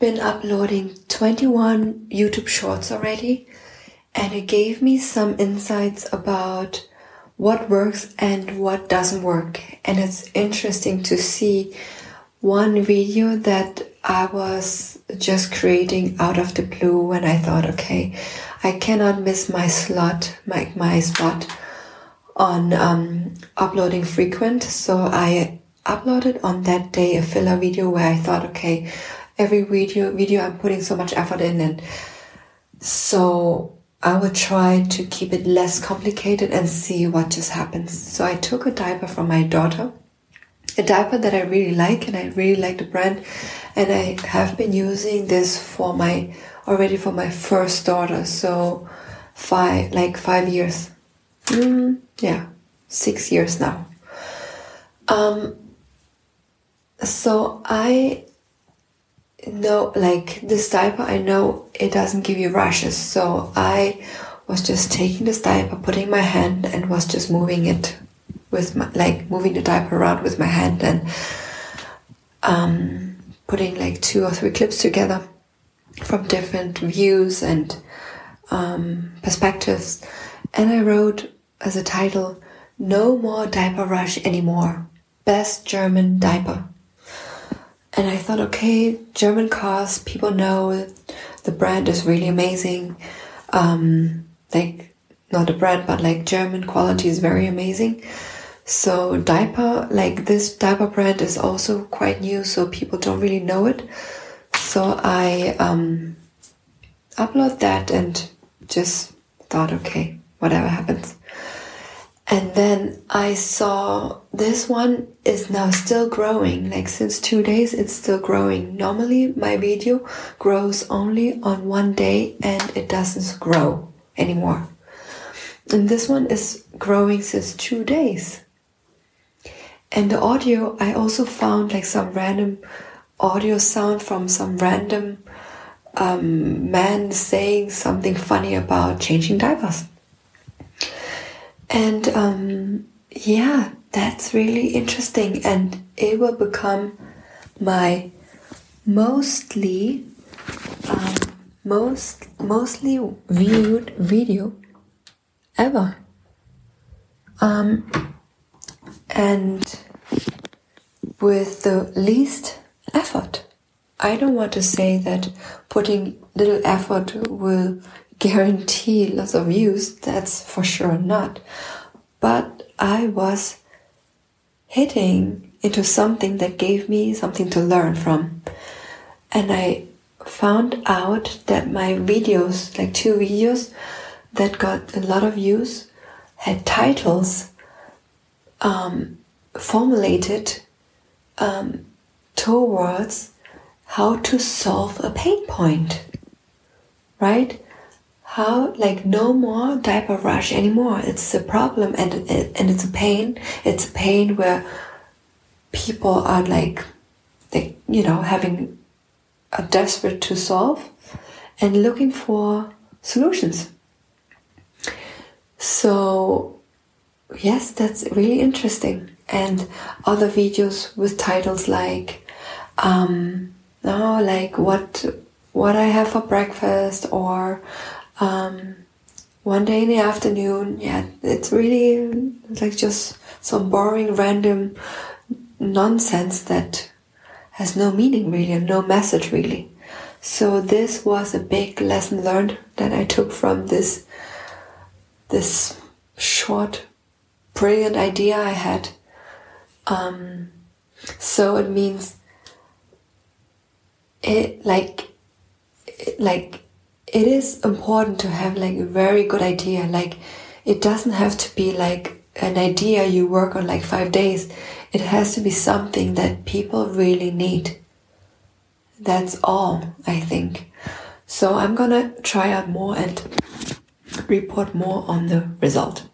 been uploading 21 YouTube shorts already, and it gave me some insights about what works and what doesn't work. And it's interesting to see one video that I was just creating out of the blue when I thought, okay, I cannot miss my slot, my, my spot on um, uploading frequent. So I uploaded on that day a filler video where I thought, okay, every video, video I'm putting so much effort in and so I will try to keep it less complicated and see what just happens. So I took a diaper from my daughter, a diaper that I really like and I really like the brand. And I have been using this for my, already for my first daughter. So five, like five years. Mm, yeah, six years now. Um, so I no, like this diaper, I know it doesn't give you rashes. So I was just taking this diaper, putting my hand and was just moving it with my, like moving the diaper around with my hand and, um, putting like two or three clips together from different views and, um, perspectives. And I wrote as a title, No More Diaper Rush Anymore. Best German Diaper. And I thought, okay, German cars, people know the brand is really amazing. Um, like, not the brand, but like German quality is very amazing. So diaper, like this diaper brand is also quite new, so people don't really know it. So I um, upload that and just thought, okay, whatever happens. And then I saw this one is now still growing. Like since two days, it's still growing. Normally my video grows only on one day and it doesn't grow anymore. And this one is growing since two days. And the audio, I also found like some random audio sound from some random um, man saying something funny about changing diapers. And um, yeah, that's really interesting, and it will become my mostly um, most mostly viewed video ever. Um, and with the least effort. I don't want to say that putting little effort will guarantee lots of views. That's for sure not. But I was hitting into something that gave me something to learn from. And I found out that my videos, like two videos that got a lot of views, had titles um, formulated um, towards how to solve a pain point, right? How like no more diaper rush anymore. It's a problem and and it's a pain. It's a pain where people are like they you know having a desperate to solve and looking for solutions. So yes that's really interesting. And other videos with titles like um no like what what i have for breakfast or um, one day in the afternoon, yeah, it's really like just some boring, random nonsense that has no meaning really and no message really. So this was a big lesson learned that I took from this this short, brilliant idea I had. Um, so it means it like it, like it is important to have like a very good idea. Like it doesn't have to be like an idea you work on like five days. It has to be something that people really need. That's all, I think. So I'm gonna try out more and report more on the result.